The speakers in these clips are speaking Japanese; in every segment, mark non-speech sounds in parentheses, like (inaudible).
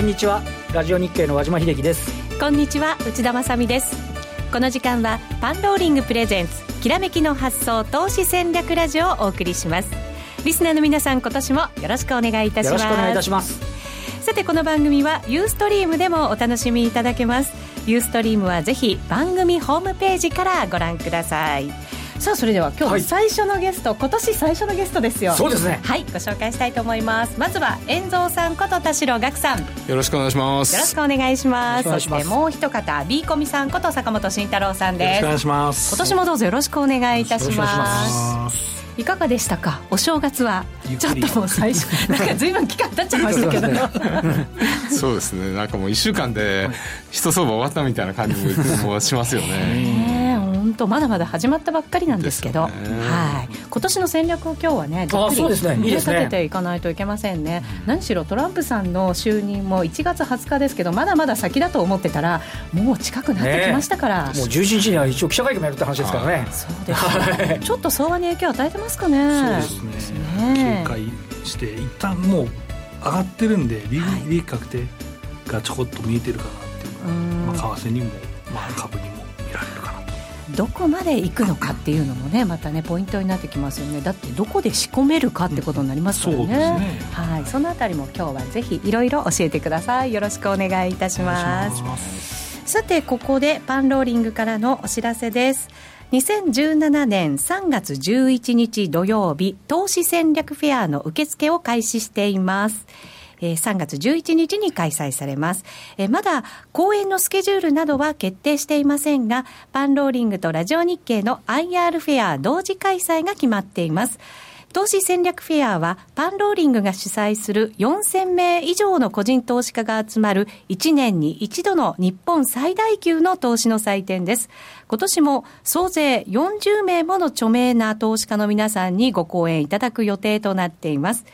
こんにちは。ラジオ日経の和島秀樹です。こんにちは内田まさです。この時間はパンローリングプレゼンツきらめきの発想投資戦略ラジオをお送りします。リスナーの皆さん今年もよろしくお願いいたします。よろしくお願いいたします。さてこの番組はユーストリームでもお楽しみいただけます。ユーストリームはぜひ番組ホームページからご覧くださいさあそれでは今日最初のゲスト、はい、今年最初のゲストですよ。そうですね。はいご紹介したいと思います。まずは遠蔵さんこと田代岳さん。よろしくお願いします。よろしくお願いします。そしてもう一方 B コミさんこと坂本慎太郎さんです。よろしくお願いします。今年もどうぞよろしくお願いいたします。いかがでしたか？お正月はちょっともう最初 (laughs) なんか随分期間経っちゃいましたけど。そうですね。なんかもう1週間で一相場終わったみたいな感じも (laughs) しますよね本当まだまだ始まったばっかりなんですけど、はい、今年の戦略を今日はねじっくり入れ立てていかないといけませんね、何しろトランプさんの就任も1月20日ですけどまだまだ先だと思ってたらもう近くなってきましたから、ね、もう11日には一応記者会見もやるって話ですからね。そうですね、ちょっと相場に影響を与えてますかね。そうですね。警戒して一旦もう上がってるんで利,、益確定がちょこっと見えてるかなっていう。のは、まあ、為替にも、まあ、株にもどこまで行くのかっていうのもねまたねポイントになってきますよね。だってどこで仕込めるかってことになりますからね。うんね、はい。そのあたりも今日はぜひいろいろ教えてください。よろしくお願いいたします。さてここでパンローリングからのお知らせです。2017年3月11日土曜日投資戦略フェアの受付を開始していますえー、3月11日に開催されます。えー、まだ公演のスケジュールなどは決定していませんが、パンローリングとラジオ日経の IR フェア同時開催が決まっています。投資戦略フェアはパンローリングが主催する4000名以上の個人投資家が集まる1年に一度の日本最大級の投資の祭典です。今年も総勢40名もの著名な投資家の皆さんにご講演いただく予定となっています。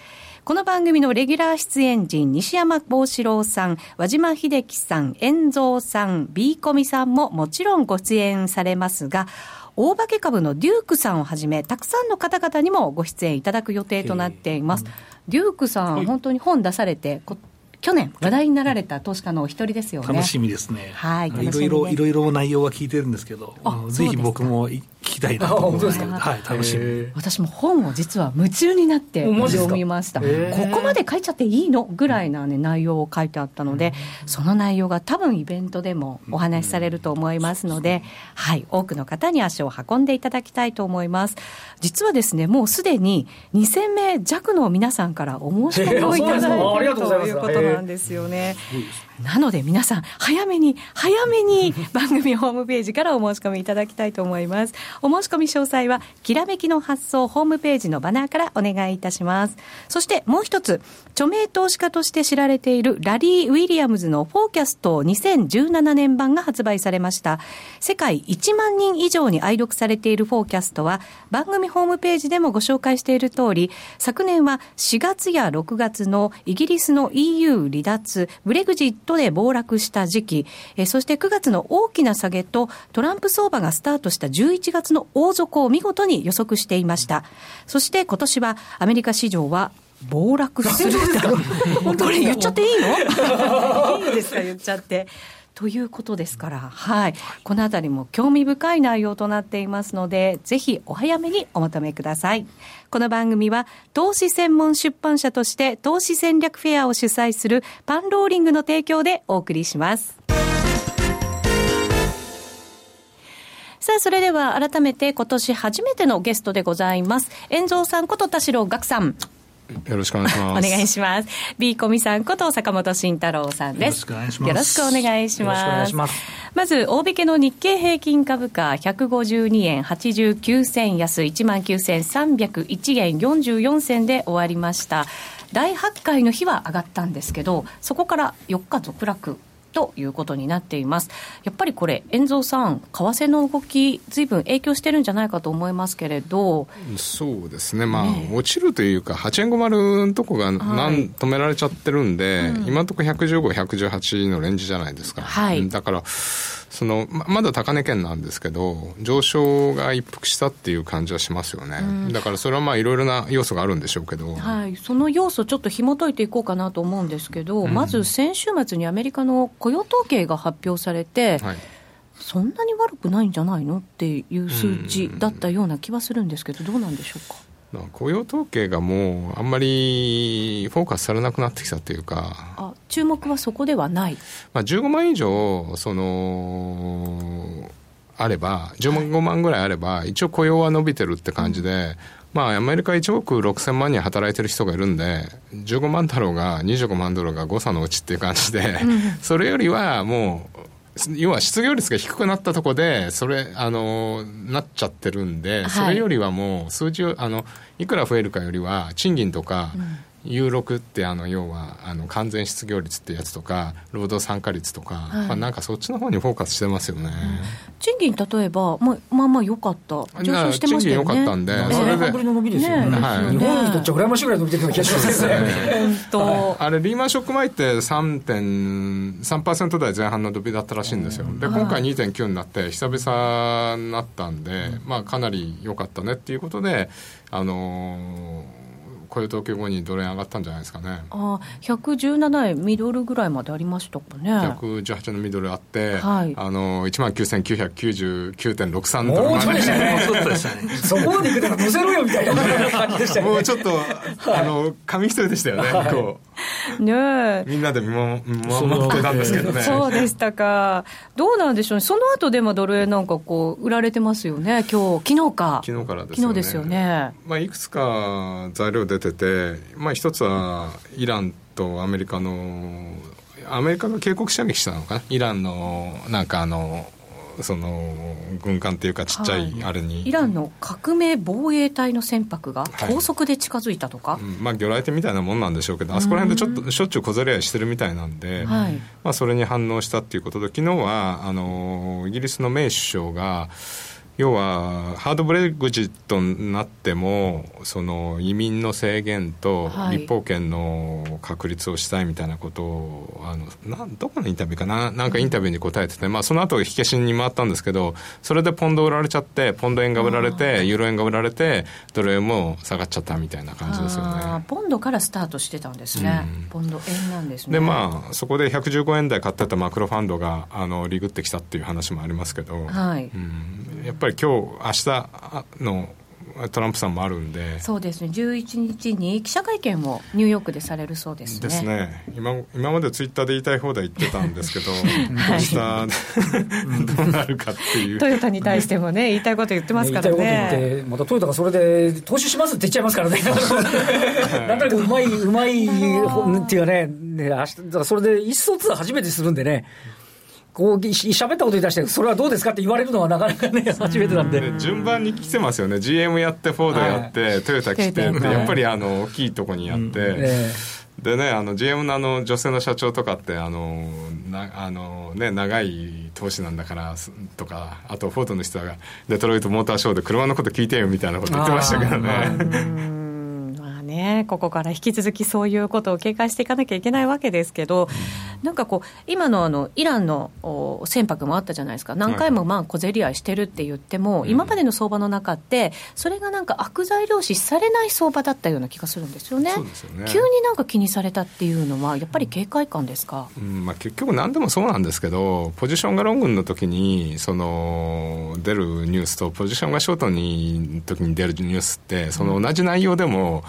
この番組のレギュラー出演陣、西山幸四郎さん、和島秀樹さん、遠蔵さん、B コミさんももちろんご出演されますが、大化け株のデュークさんをはじめ、たくさんの方々にもご出演いただく予定となっています。デュークさん、本当に本出されて、去年話題になられた投資家のお一人ですよね。楽しみですね。はい。いろいろ、いろいろ内容は聞いてるんですけど、ぜひ僕も聞きたいなと思います。はい、楽しみ。私も本を実は夢中になって読みました。ここまで書いちゃっていいの？ぐらいなね、内容を書いてあったので、その内容が多分イベントでもお話しされると思いますので、はい、多くの方に足を運んでいただきたいと思います。実はですね、もうすでに2000名弱の皆さんからお申し込みをいただいているということなんですよね。なので皆さん、早めに、早めに (laughs) 番組ホームページからお申し込みいただきたいと思います。お申し込み詳細は、きらめきの発送ホームページのバナーからお願いいたします。そしてもう一つ、著名投資家として知られているラリー・ウィリアムズのフォーキャスト2017年版が発売されました。世界1万人以上に愛読されているフォーキャストは、番組ホームページでもご紹介している通り、昨年は4月や6月のイギリスの EU 離脱、ブレグジットで暴落した時期、えそして9月の大きな下げとトランプ相場がスタートした11月の大底を見事に予測していました。そして今年はアメリカ市場は暴落するだろう。(laughs) これ言っちゃっていいの？(laughs) いいですか？言っちゃって。ということですから、はい。このあたりも興味深い内容となっていますので、ぜひお早めにお求めください。この番組は、投資専門出版社として投資戦略フェアを主催するパンローリングの提供でお送りします。さあ、それでは改めて今年初めてのゲストでございます。遠蔵さんこと田代岳さん。よろしくお願いします。お願いします。B コミさんこと坂本慎太郎さんです。よろしくお願いします。よろしくお願いします。ますまず、大引けの日経平均株価、152円89銭安、19,301円44銭で終わりました。第8回の日は上がったんですけど、そこから4日続落ということになっています。やっぱりこれ、遠蔵さん、為替の動き、ずいぶん影響してるんじゃないかと思いますけれど、そうですね、まあ、ね、落ちるというか、8円50のとこがなん、はい、止められちゃってるんで、うん、今のところ115、118のレンジじゃないですか。はい、だからそのままだ高値圏なんですけど上昇が一服したっていう感じはしますよね、うん、だからそれはまあいろいろな要素があるんでしょうけど、はい、その要素ちょっと紐解いていこうかなと思うんですけど、うん、まず先週末にアメリカの雇用統計が発表されて、はい。そんなに悪くないんじゃないの？っていう数値だったような気はするんですけど、どうなんでしょうか？雇用統計がもうあんまりフォーカスされなくなってきたというかあ注目はそこではない、まあ、15万以上そのあれば15万ぐらいあれば一応雇用は伸びてるって感じで、うんまあ、アメリカ1億6000万人働いてる人がいるんで、15万だろうが25万だろうが誤差のうちっていう感じで、うん、それよりはもう、要は失業率が低くなったところで、それ、あの、なっちゃってるんで、はい、それよりはもう、数字を、あの、いくら増えるかよりは、賃金とか、うん有力ってあの要はあの完全失業率ってやつとか労働参加率とか、はい、まあ、なんかそっちの方にフォーカスしてますよね、うん、賃金例えば、まあ、まあまあ良かった。上昇してましたよね。賃金良かったんで、えー、それでぶりの伸びですよね、ね。はい、日本にとっちゃ羨ましいぐらい伸びてるような気がしますね。本当。あれリーマンショック前って3.3%台前半の伸びだったらしいんですよ。で今回2.9になって久々になったんで、まあ、かなり良かったねっていうことであのー雇用統計後にドル円上がったんじゃないですかね。あ117円ミドルぐらいまでありましたかね。118円のミドルあって、はい、あの1万9999.63ドルまで。そこまでいくなら乗せろよみたいな感じでしたね。もうちょっと、あの紙一重でしたよね、はい、こうねみんなで見守ってたんですけどね。そうでしたか。どうなんでしょうね。その後でもドル円なんかこう売られてますよね。今日昨日か。昨日からですよね。昨日ですよね、まあ、いくつか材料出てて、まあ、一つはイランとアメリカのアメリカが警告射撃したのかな。イランのなんかあのその軍艦っていうかちっちゃいあれに、はい、イランの革命防衛隊の船舶が高速で近づいたとか、はいうん、まあ魚雷艇みたいなもんなんでしょうけどあそこら辺でちょっとしょっちゅう小競り合いしてるみたいなんで、はい、まあ、それに反応したっていうことで昨日はあのイギリスのメイ首相が要はハードブレグジットになってもその移民の制限と立法権の確立をしたいみたいなことを、はい、あのなどこのインタビューかな？なんかインタビューに答えてて、まあ、その後火消しに回ったんですけどそれでポンド売られちゃってポンド円が売られてユーロ円が売られてドル円も下がっちゃったみたいな感じですよね。ポンドからスタートしてたんですね、うん、ポンド円なんですね。でまあそこで115円台買ってたマクロファンドがあのリグってきたっていう話もありますけど、はい、うん。やっぱり今日明日のトランプさんもあるんで。そうですね。11日に記者会見をニューヨークでされるそうですね。ですね。今今までツイッターで言いたい放題言ってたんですけど、(laughs) 明日どうなるかっていう。トヨタに対してもね言いたいこと言ってますからね。言いたいこと言ってまたトヨタがそれで投資しますって言っちゃいますからね。(laughs) なんとなくうまいうまいっていうね。ね明日それで意思疎通初めてするんでねこう喋ったことに対して、それはどうですかって言われるのはなかなかね、初めてなんで。順番に来てますよね、GM やって、フォードやって、はい、トヨタ来てやっぱりあの大きいとこにやって。うん。えーでね、あの GM のあの女性の社長とかってあのなあの、ね、長い投資なんだからとかあとフォードの人がデトロイトモーターショーで車のこと聞いてよみたいなこと言ってましたけどね。ね、ここから引き続きそういうことを警戒していかなきゃいけないわけですけど、なんかこう、今のあのイランの船舶もあったじゃないですか、何回もまあ小競り合いしてるって言っても、今までの相場の中って、それがなんか悪材料視されない相場だったような気がするんですよね、よね。急になんか気にされたっていうのは、やっぱり警戒感ですか、うんまあ、結局、なんでもそうなんですけど、ポジションがロングの時にその出るニュースと、ポジションがショートに時に出るニュースって、その同じ内容でも、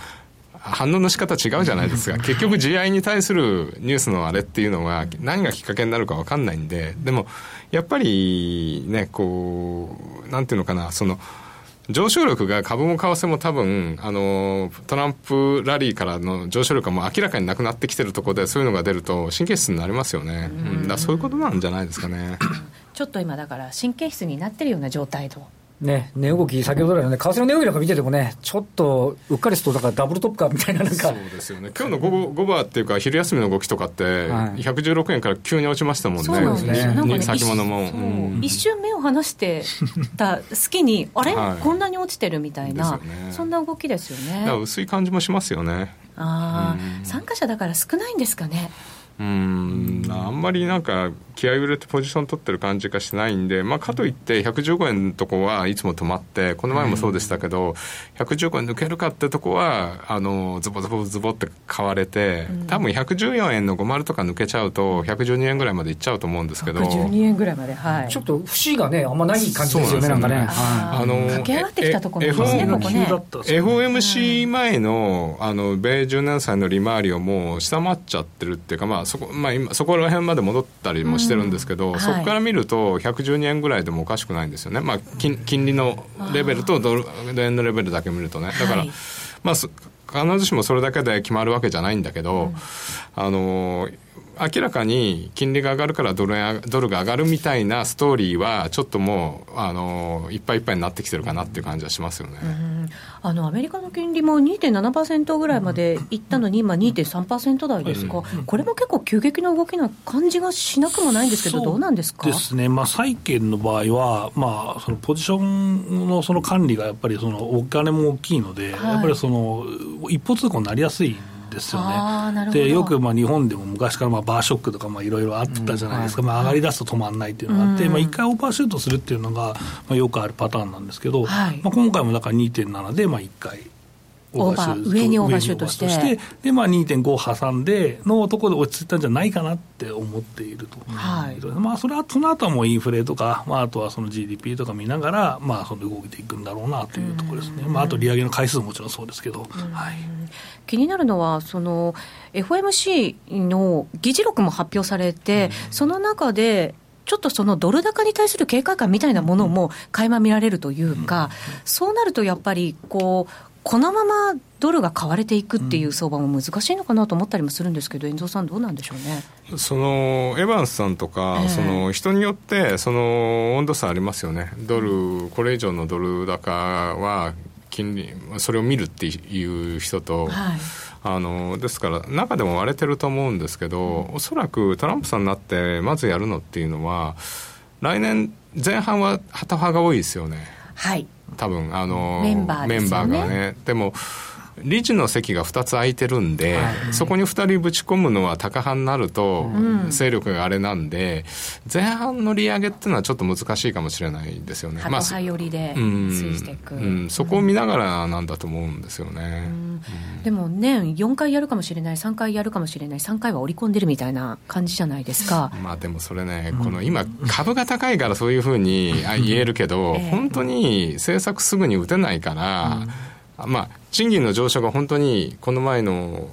反応の仕方違うじゃないですか。結局 GI に対するニュースのあれっていうのは何がきっかけになるか分かんないんで、でもやっぱりね、こう、なんていうのかな、その、上昇力が株も為替も多分、あの、トランプラリーからの上昇力がもう明らかになくなってきてるところでそういうのが出ると神経質になりますよね。うん、だそういうことなんじゃないですかね。(coughs) ちょっと今だから神経質になってるような状態とね、値動き、先ほど来のね、為替の値動きなんか見ててもね、ちょっとうっかりすると、だからダブルトップかみたいな、なんか。そうですよね、今日の午後午後っていうか、昼休みの動きとかって、116円から急に落ちましたもんね、そうですね。ね先物も、うん、一瞬目を離してた隙に、(laughs) あれ、はい、こんなに落ちてるみたいな、ね、そんな動きですよね。薄い感じもしますよね。ああ、参加者だから少ないんですかね。うん。あんまりなんか気合い入れてポジション取ってる感じがしないんで、まあ、かといって115円のとこはいつも止まってこの前もそうでしたけど、うん、115円抜けるかってとこはあのズボズボズボって買われて、多分114円の50とか抜けちゃうと112円ぐらいまでいっちゃうと思うんですけど。112円ぐらいまではい。ちょっと節がねあんまない感じですよねなんかね。あの駆け上がってきたところですねここね。FOMC 前のあの米10年債の利回りをもう下回っちゃってるっていうかまあそこまあ今そこら辺まで戻ったりもしてるんですけど、うん、そこから見ると112円ぐらいでもおかしくないんですよね、まあ、金金利のレベルとドル円のレベルだけ見るとね。だから、はい、まあ必ずしもそれだけで決まるわけじゃないんだけど、うん、あの明らかに金利が上がるからドルドルが上がるみたいなストーリーはちょっともうあのいっぱいいっぱいになってきてるかなっていう感じはしますよね、あのアメリカの金利も2.7%ぐらいまでいったのに今2.3%台ですか、うん、これも結構急激な動きな感じがしなくもないんですけどどうなんですか？ですね、まあ、債券の場合は、まあ、そのポジションのその管理がやっぱりそのお金も大きいので、はい、やっぱりその一方通行になりやすいですよね。でよくまあ日本でも昔からまあバーショックとかいろいろあったじゃないですか、うん、まあ、上がり出すと止まらないっていうのがあって、うん、まあ、1回オーバーシュートするっていうのが、まあ、よくあるパターンなんですけど、はい、まあ、今回もだから2.7でまあ1回。オーバー上にオーバーシュートして、で、まあ、2.5挟んでのところで落ち着いたんじゃないかなって思っていると、はい、まあ、それはその後はもうインフレとか、まあ、あとはその GDP とか見ながら、まあ、その動いていくんだろうなというところですね、まあ、あと利上げの回数ももちろんそうですけど。はい。気になるのは、その FOMC の議事録も発表されて、うん、その中で、ちょっとそのドル高に対する警戒感みたいなものも垣間見られるというか、そうなるとやっぱりこう、このままドルが買われていくっていう相場も難しいのかなと思ったりもするんですけど、遠藤さん、どうなんでしょうね。そのエヴァンスさんとか、えー、その人によってその温度差ありますよね、ドル、これ以上のドル高は金利、それを見るっていう人と。はい。あのですから、中でも割れてると思うんですけど、おそらくトランプさんになって、まずやるのっていうのは、来年前半は旗派が多いですよね。はい多分あのメンバー、ね、メンバーがね。でも理事の席が2つ空いてるんで、はい、そこに2人ぶち込むのは高派になると、勢力があれなんで、前半の利上げっていうのはちょっと難しいかもしれないですよね。まあ、寄りで推していく、うん、そこを見ながらなんだと思うんですよね。でも年4回やるかもしれない、3回やるかもしれない、3回は織り込んでるみたいな感じじゃないですか。まあでもそれね、この今、株が高いからそういうふうに言えるけど、えー、本当に政策すぐに打てないから、まあ、賃金の上昇が本当にこの前の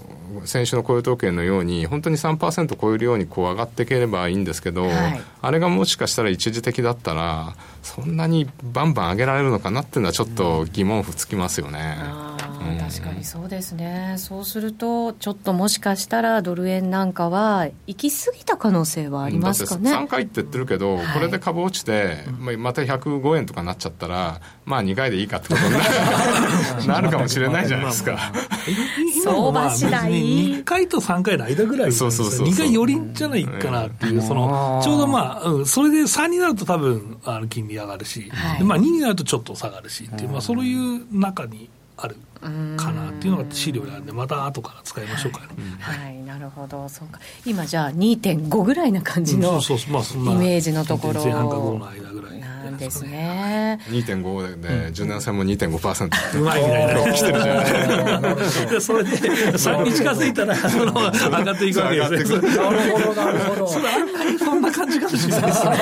先週の雇用統計のように本当に3%超えるようにこう上がっていければいいんですけど、はい、あれがもしかしたら一時的だったらそんなにバンバン上げられるのかなっていうのはちょっと疑問符つきますよね。うん、確かにそうですね、そうすると、ちょっともしかしたらドル円なんかは、行き過ぎた可能性はありますかね。3回って言ってるけど、はい、これで株落ちて、また105円とかなっちゃったら、まあ2回でいいかってことになる。(laughs) かもしれないじゃないですか。相場次第。2回と3回の間ぐらいそうそうそう2回寄りじゃないかなっていう、そのちょうどまあ、うん、それで3になると多分あの金利上がるし、はい、まあ、2になるとちょっと下がるしっていう、まあ、そういう中にあるかなっていうのが資料なんでまた後から使いましょうか、ね、はい、はい、なるほど。そうか。今じゃあ2.5ぐらいな感じのイメージのところ。前半か5の間ぐらいなんですね。2.5で、ね、柔軟性も2.5%うまいみたいな。(laughs) 来てるじゃない。それで3に近づいたら (laughs) その上がっていくわけですねなるほどなるほど。それあんまりそんな感じかもしれないですね。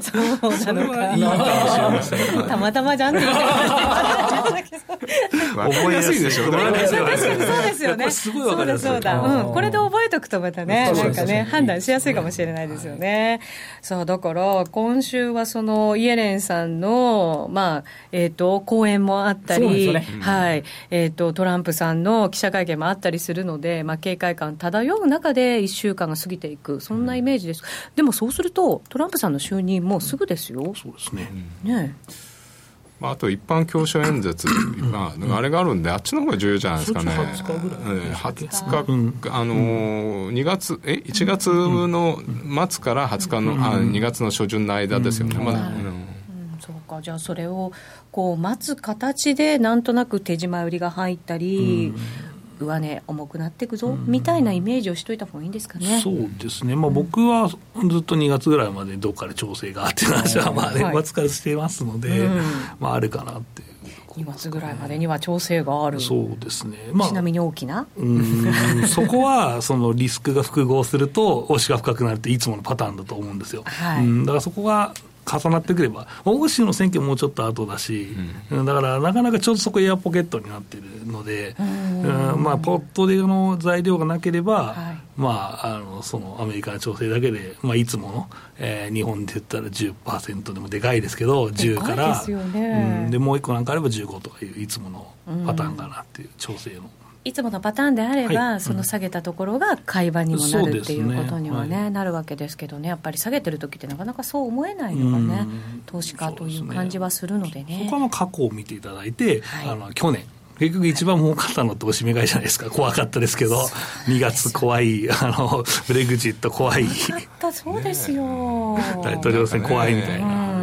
そうなのかたまたまじゃんって。言 (laughs) (laughs) 覚えやすいでしょ確かにそうですよねすごいわかりやすい。そうだうん。これで覚えとくとまたねなんかね判断しやすいかもしれないですよね。さあだから今週はそのイエレンさんのまあえっと講演もあったりはい。えっとトランプさんの記者会見もあったりするのでまあ警戒感漂う中で1週間が過ぎていくそんなイメージです。でもそうするとトランプさんの就任もうすぐですよ。そうですね。ねまあ、あと一般教書演説、(coughs) まあ、あれがあるんで、あっちの方が重要じゃないですかね。20日ぐらい。20日、あのー、2月、え、1月の末から20日の、あ2月の初旬の間ですよね。まだ、うん。そうか。じゃあそれをこう待つ形でなんとなく手締ま売りが入ったり、上値重くなっていくぞ、みたいなイメージをしといた方がいいんですかね。そうですね、まあ、僕はずっと2月ぐらいまでどっかで調整があって話は、まあ、年末からしてますので、まあ、あるかなっていう。2月ぐらいまでには調整がある。そうですね、まあ、ちなみに大きな？うん。そこはそのリスクが複合すると押しが深くなるっていつものパターンだと思うんですよ、はい、うん。だからそこが重なってくれば、欧州の選挙もうちょっと後だし、うん、だからなかなかちょっとそこエアポケットになってるので、うん。まあ、ポットでの材料がなければ、はい、まあ、あのそのアメリカの調整だけで、まあ、いつもの、えー、日本で言ったら10%でもでかいですけど、10から、で、ね。うん、もう一個なんかあれば15とかいういつものパターンかなっていう調整の。いつものパターンであれば、はい、その下げたところが買い場にもなるっていうことにはね、ねはい、なるわけですけどね、やっぱり下げてる時ってなかなかそう思えないのがね、投資家という感じはするのでね。そこは過去を見ていただいて、はい、あの去年。結局一番儲かったのっておしめ買いじゃないですか。怖かったですけど、2月怖い、あの、ブレグジット怖い。そうですよ。大統領選怖いみたいな。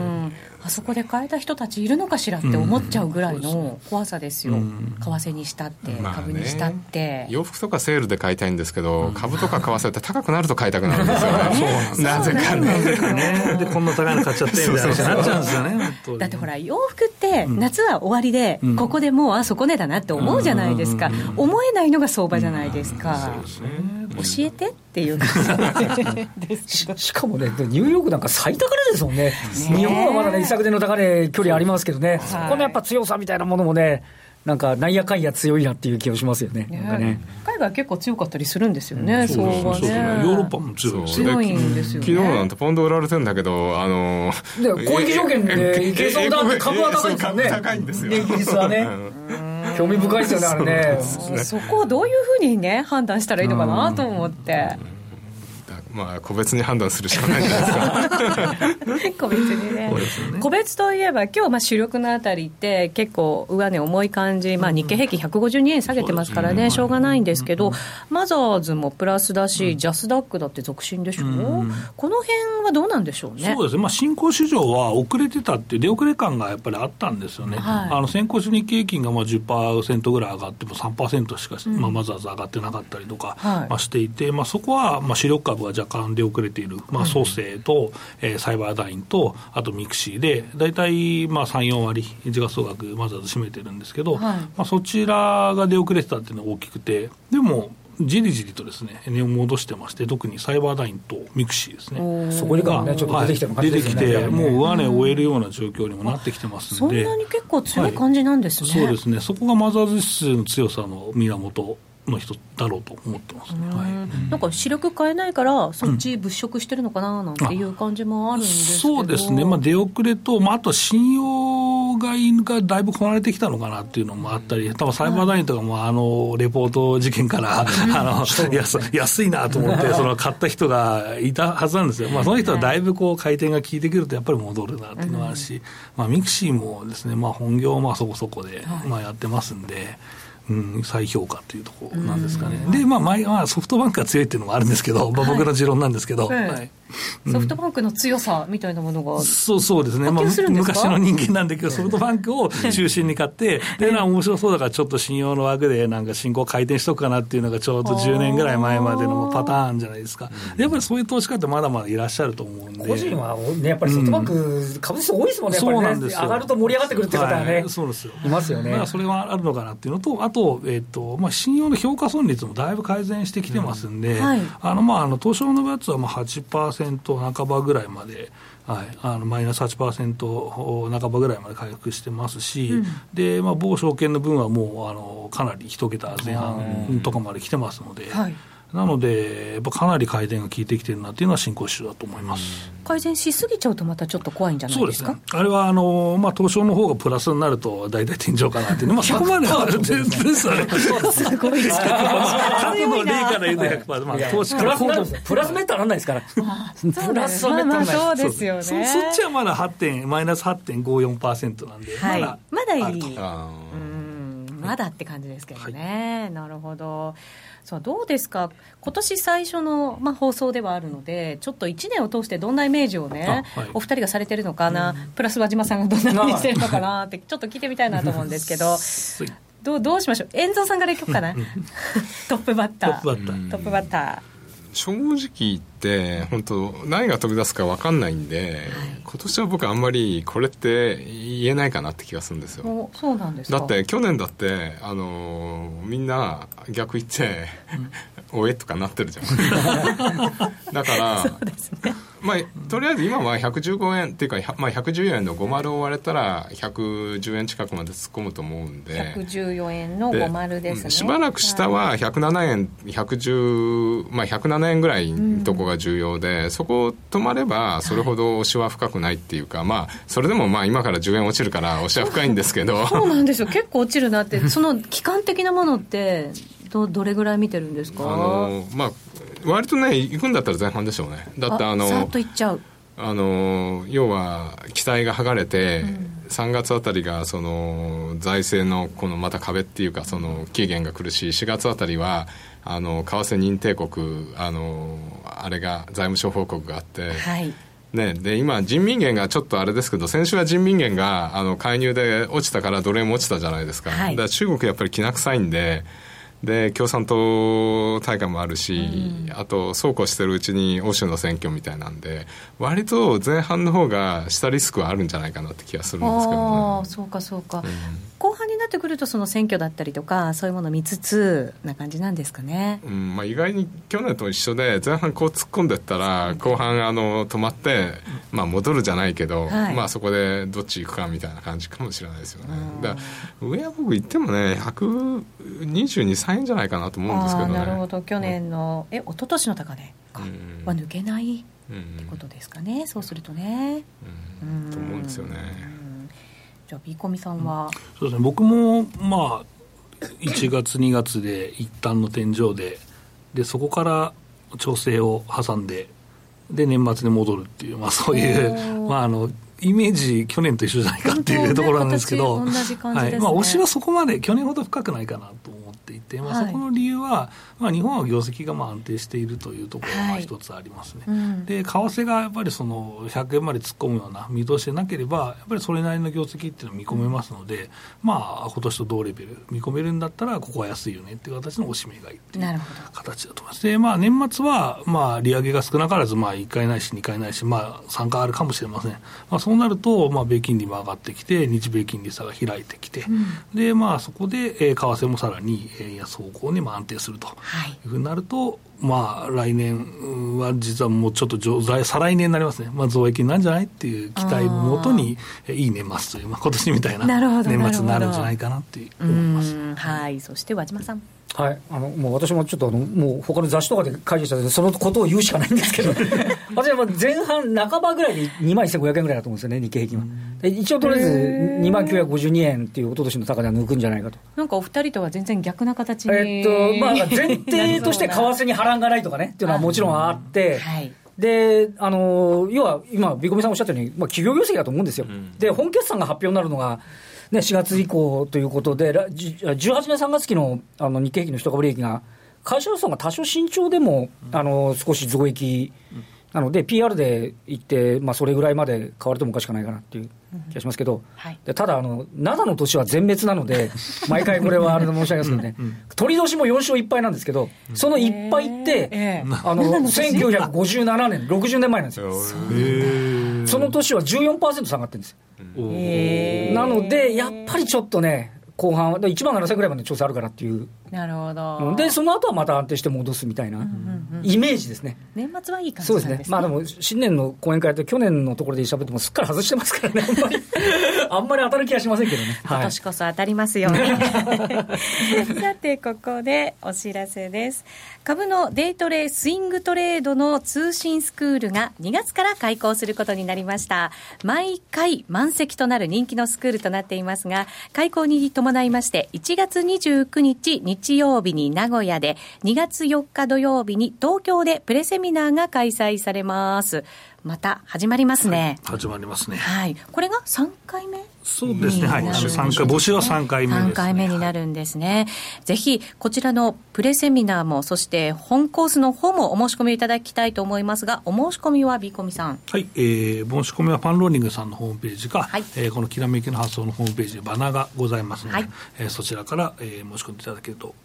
あそこで買えた人たちいるのかしらって思っちゃうぐらいの怖さですよ、うん、為替にしたって、株にしたって、洋服とかセールで買いたいんですけど、株とか為替って高くなると買いたくなるんですよね、(laughs) なぜかね。で、こんな高いの買っちゃってみたいな話になっちゃうんですよね、だってほら、洋服って、夏は終わりで、ここでもう、あ、底値だなって思うじゃないですか、思えないのが相場じゃないですか。教えてっていう感じ (laughs) ししかもね、ニューヨークなんか最高値ですもんね、日本はまだね、一昨年の高値距離ありますけどね、そこのやっぱ強さみたいなものもね、なんか、なんやかんや強いなっていう気がしますよね。ね海外結構強かったりするんですよね、うん、そうね。ヨーロッパも強い強いんですよ、ね、昨日なんてポンド売られてるんだけど、あのー、公益条件でいけそうだって株は高いですよね。高いんですよ。イギリスはね。興味深いですよね、あれね。そこをどういうふうにね、判断したらいいのかなと思って。まあ、個別に判断するしかないじゃないですか。(laughs) 個別にね、ね、個別といえば、今日まあ主力のあたりって、結構、上値重い感じ、まあ、日経平均152円下げてますからね、しょうがないんですけど、マザーズもプラスだし、ジャスダックだって続伸でしょ、う。この辺はどうなんでしょうね。そうですね、まあ、新興市場は遅れてたっていう、出遅れ感がやっぱりあったんですよね、はい、あの先行日経平均がまあ10%ぐらい上がっても3%しか、まあ、マザーズ上がってなかったりとか、まあ、していて、まあ、そこはまあ主力株は若干出遅れている、まあ、創生と、えー、サイバーダインと、あとミクシーで、大体まあ3、4割、時価総額、まずは占めてるんですけど、はい、まあ、そちらが出遅れてたっていうのが大きくて、でも、じりじりとですね、値を戻してまして、特にサイバーダインとミクシーですね。そこにかね、ちょっと出てきて、ねはい、出てきて、もう上値を追えるような状況にもなってきてますんで。そんなに結構強い感じなんですね。はい、そうですね。そこがマザーズ指数の強さの源の一つだろうと思ってます。ね、はい、なんか主力買えないから、そっち物色してるのかななんていう感じもあるんですけど、そうですね、まあ、出遅れと、まあ、あと信用買いがだいぶこなれてきたのかなっていうのもあったり、多分サイバーダインとかも、あのレポート事件から、(laughs) あの安安いなと思って、その買った人がいたはずなんですよ、まあ、その人はだいぶこう回転が効いてくると、やっぱり戻るなっていうのがあるし、まあ、ミクシーもですね、まあ、本業はまあそこそこで、まあ、やってますんで。うん、再評価というところなんですかね。で、まあ、前はソフトバンクが強いっていうのもあるんですけど、まあ、僕の持論なんですけど、はい、はいソフトバンクの強さみたいなものが、そうそうですね、まあ、昔の人間なんだけど、ソフトバンクを中心に買って、(laughs) で、な面白そうだから、ちょっと信用の枠で、なんか進行回転しとくかなっていうのが、ちょうど10年ぐらい前までのパターンじゃないですか、やっぱりそういう投資家ってまだまだいらっしゃると思うんで、個人はね、やっぱりソフトバンク、株主多いですもんね、そうなんです上がると盛り上がってくるって方はね、そうですよ。いますよね。だからそれはあるのかなっていうのと、あと、えっ、とまあ、信用の評価損率もだいぶ改善してきてますんで、あのまあ、あの東証のやつはまあ8%半ばぐらいまで、はい、あのマイナス8%半ばぐらいまで回復してますし、うん、でまあ、某証券の分はもうあのかなり一桁前半とかまで来てますので。はいなので、やっぱかなり改善が効いてきてるなっていうのは進行手だと思います、改善しすぎちゃうと、またちょっと怖いんじゃないですか、ね、あれはあの、まあ、東証の方がプラスになると、大体天井かなっていう、(laughs) まあ、そこまでは全然ですよね。すごい (laughs) (laughs) ですか、過去の例から言うと100%、まあ、投資からプラスめったらなんないですから、プラスはめったらそうですよね。そ。そっちはまだ8点、マイナス8.54%なんで、はい、まだまだいい。うんまだって感じですけどね、はい、なるほど。さあどうですか、今年最初の、まあ、放送ではあるので、ちょっと1年を通してどんなイメージをね、はい、お二人がされてるのかな、うん、プラス和島さんがどんなイメージしてるのかな？って、ちょっと聞いてみたいなと思うんですけど。どうどうしましょう？遠藤さんからいこうかな (laughs) トップバッター。トップバッター正直言って本当何が飛び出すか分かんないんで、はい、今年は僕あんまりこれって言えないかなって気がするんですよ。そうなんですだって去年だってあのみんな逆言って、うん、(laughs) おえとかなってるじゃん。(laughs) だからそうですねまあ、とりあえず今は115円っていうか、まあ、114円の50を割れたら110円近くまで突っ込むと思うんで。114円の50ですね。しばらく下は107円110、まあ、107円ぐらいのとこが重要で、うん、そこ止まればそれほど押しは深くないっていうか、はい、まあそれでもまあ今から10円落ちるから押しは深いんですけど。(laughs) そうなんですよ。結構落ちるなってその期間的なものってどどれぐらい見てるんですか？あのまあ割とね行くんだったら前半でしょうね。だってあのさっと行っちゃう。あの要は期待が剥がれて、うん、3月あたりがその財政のこのまた壁っていうかその期限が苦しい。4月あたりはあの為替認定国あのあれが財務省報告があって、はい、ね、で今、人民元がちょっとあれですけど、先週は人民元があの介入で落ちたから、ドル円も落ちたじゃないですか、はい、だから中国やっぱりきな臭いんで、で共産党大会もあるし、うん、あとそうこうしてるうちに欧州の選挙みたいなんで割と前半の方が下リスクはあるんじゃないかなって気がするんですけど、ね、そうかそうか、うん、なってくるとその選挙だったりとかそういうものを見つつな感じなんですかね、うんまあ、意外に去年と一緒で前半こう突っ込んでったら後半あの止まって、まあ、戻るじゃないけど、はい、まあ、そこでどっち行くかみたいな感じかもしれないですよね。だから上は僕言ってもね122、3円じゃないかなと思うんですけどね。なるほど。去年の、え一昨年の高値か、は抜けないってことですかね、そうするとね、うん、と思うんですよねじゃあビーコミさんは、そうですね。僕もまあ1月2月で一旦の天井ででそこから調整を挟んでで年末に戻るっていう、まあ、そういう、まあ、あのイメージ、去年と一緒じゃないかっていうところなんですけど、ねね、はい。まあ、推しはそこまで、去年ほど深くないかなと思っていて、まあ、そこの理由は、まあ、日本は業績がまあ安定しているというところが一つありますね、はい。うん、で為替がやっぱりその100円まで突っ込むような見通しでなければ、やっぱりそれなりの業績っていうのを見込めますので、うん、まあ今年と同レベル、見込めるんだったら、ここは安いよねっていう形のおしめ買いっていう形だと思います。で、まあ、年末はまあ利上げが少なからず、まあ、1回ないし、2回ないし、まあ、3回あるかもしれません。まあ、そうなると、まあ、米金利も上がってきて、日米金利差が開いてきて、うん、でまあ、そこで、えー、為替もさらに円安方向にまあ安定するというふうになると、まあ、来年は実はもうちょっと再来年になりますね、まあ、増益なんじゃないっていう期待をもとに、いい年末という、まあ今年みたいな年末になるんじゃないかなって思います。はい、そして和島さん。はい、あのもう私もちょっとあのもう他の雑誌とかで書いてたのでそのことを言うしかないんですけど (laughs) 私は前半半ばぐらいで2万1500円ぐらいだと思うんですよね日経平均は、一応とりあえず2万952円っていう一昨年の高値は抜くんじゃないかと。なんかお二人とは全然逆な形にえっとまあ前提として為替に波乱がないとかねっていうのはもちろんあって、はい。で、あの要は今、ビコミさんおっしゃったように、まあ、企業業績だと思うんですよ、うん、で本決算が発表になるのが、ね、4月以降ということで、18年3月期のあの日経平均の一株利益が、会社予算が多少慎重でも、あの少し増益なので、PR でいって、まあ、それぐらいまで変われてもおかしくないかなっていう気がしますけど、はい、でただあの、灘の年は全滅なので、(laughs) 毎回これはあれで申し上げますけどね、鳥年も4勝1敗なんですけど、その1敗って、えー、あの1957年、60年前なんですよ。その年は14%下がってるんです。よ。なので、やっぱりちょっとね、後半は、1万7000ぐらいまで調整あるからっていう。なるほど。で、その後はまた安定して戻すみたいな、イメージですね。年末はいい感じですね。そうですね。まあでも、新年の講演会って去年のところで喋ってもすっかり外してますからね、あんまり。(laughs) あんまり当たる気がしませんけどね。今年こそ当たりますよ、ね。(laughs) さて、ここでお知らせです。株のデイトレスイングトレードの通信スクールが2月から開講することになりました。毎回満席となる人気のスクールとなっていますが、開講に伴いまして、1月29日日曜日に名古屋で、2月4日土曜日に東京でプレセミナーが開催されます。また始まりますね。はい、始まりますね。はい。これが3回目？そうですね、はい、3回、募集は3回目です、ね、3回目になるんですね。ぜひ、こちらのプレセミナーも、そして本コースの方もお申し込みいただきたいと思いますが、お申し込みはビコミさん。はい、えー、申し込みはパンローニングさんのホームページか、はい、えー、このきらめきの発想のホームページにバナーがございますので、はい、えー、そちらから、えー、申し込んでいただけると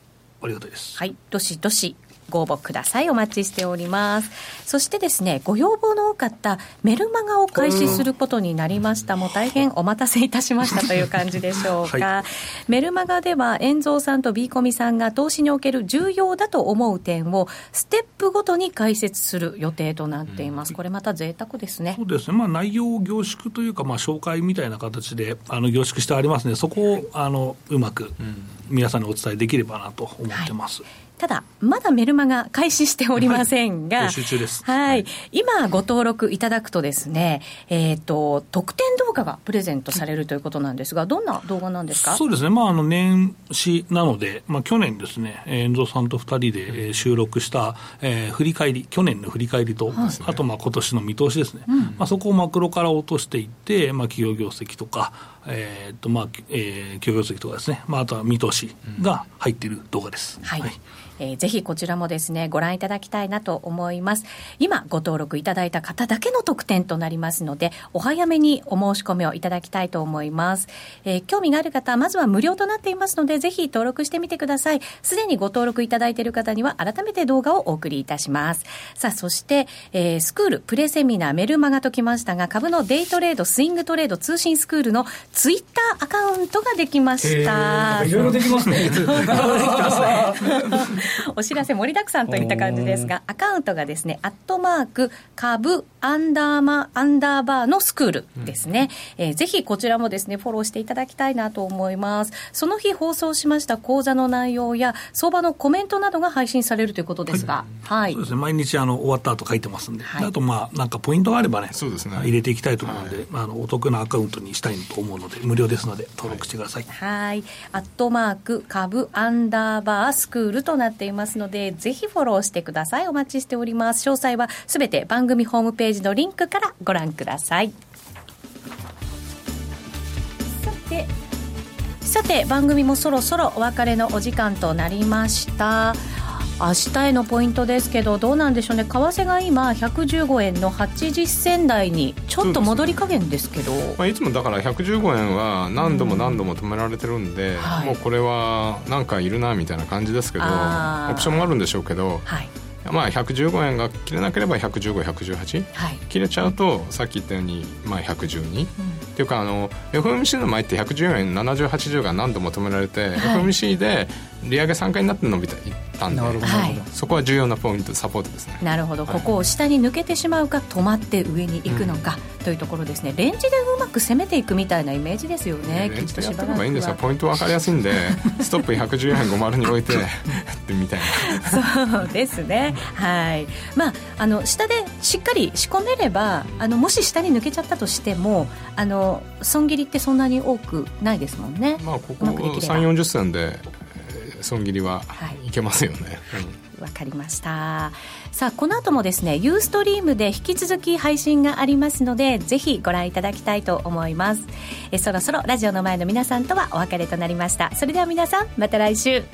ありがたいです。はい、どしどしご応募ください。お待ちしております。そしてですね、ご要望の多かったメルマガを開始することになりました。もう大変お待たせいたしましたという感じでしょうか。はい、メルマガでは、遠蔵さんとビーコミさんが投資における重要だと思う点を、ステップごとに解説する予定となっています。これまた贅沢ですね。そうですね。まあ内容を凝縮というか、まあ紹介みたいな形で、あの凝縮してありますので、そこを、あの、うまく皆さんにお伝えできればなと思ってます。はいただ、まだメルマガ開始しておりませんが、はい。今ご登録いただくとですね、えっ、ー、と、特典動画がプレゼントされるということなんですが、どんな動画なんですか？そうですね。まあ、あの、年始なので、まあ、去年ですね、遠藤さんと二人で収録した、えー、振り返り、去年の振り返りと、はい、あと、まあ、今年の見通しですね。うん、まあ、そこをマクロから落としていって、まあ、企業業績とか、えーとまあえー、企業業績とかですね、まあ、あとは見通しが入っている動画です。はい、はいえー、ぜひこちらもですね、ご覧いただきたいなと思います。今ご登録いただいた方だけの特典となりますので、お早めにお申し込みをいただきたいと思います。えー、興味がある方、まずは無料となっていますので、ぜひ登録してみてください。すでにご登録いただいている方には、改めて動画をお送りいたします。さあ、そして、えー、スクール、プレセミナー、メルマガときましたが、株のデイトレード、スイングトレード、通信スクールのツイッターアカウントができました。いろいろできますね。(laughs) (laughs) お知らせ盛りだくさんといった感じですが、アカウントがですね、アットマーク、株、アンダーマ、アンダーバーのスクールですね。うん、えー、ぜひこちらもですね、フォローしていただきたいなと思います。その日放送しました講座の内容や、相場のコメントなどが配信されるということですが、はい。はい、そうですね、毎日あの終わった後書いてますんで、はい、あとまあ、なんかポイントがあればね、そうですね入れていきたいと思うので、はい、あのお得なアカウントにしたいと思うので、無料ですので、登録してください。はい。アットマーク、株、アンダーバー、スクールとなってていますので、ぜひフォローしてください。お待ちしております。詳細はすべて番組ホームページのリンクからご覧ください。さて、さて番組もそろそろお別れのお時間となりました。明日へのポイントですけどどうなんでしょうね。為替が今115円の80銭台にちょっと戻り加減ですけど、ね、まあ、いつもだから115円は何度も何度も止められてるんで、うん、もうこれはなんかいるなみたいな感じですけどオプションもあるんでしょうけど、はい。まあ、115円が切れなければ115、118、はい、切れちゃうとさっき言ったように、まあ、112、うん、っていうかあの FMC の前って114円70、80が何度も止められて、はい、FMC で利上げ3回になって伸びたったんで、そこは重要なポイントサポートですね。なるほど、ここを下に抜けてしまうか止まって上に行くのか、というところですね。レンジでうまく攻めていくみたいなイメージですよね、レンジでやってればいいんですよ。ポイント分かりやすいんで (laughs) ストップ110円50に置いてってみたいな。そうですね。はい。まああの下でしっかり仕込めればあのもし下に抜けちゃったとしてもあの損切りってそんなに多くないですもんね。まあここ3 4 0銭で損切りはい。けますよね。わ、かりました。さあこの後もですねユーストリームで引き続き配信がありますのでぜひご覧いただきたいと思います。えそろそろラジオの前の皆さんとはお別れとなりました。それでは皆さんまた来週。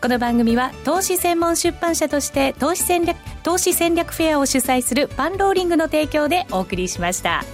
この番組は投資専門出版社として投資戦略投資戦略フェアを主催するパンローリングの提供でお送りしました。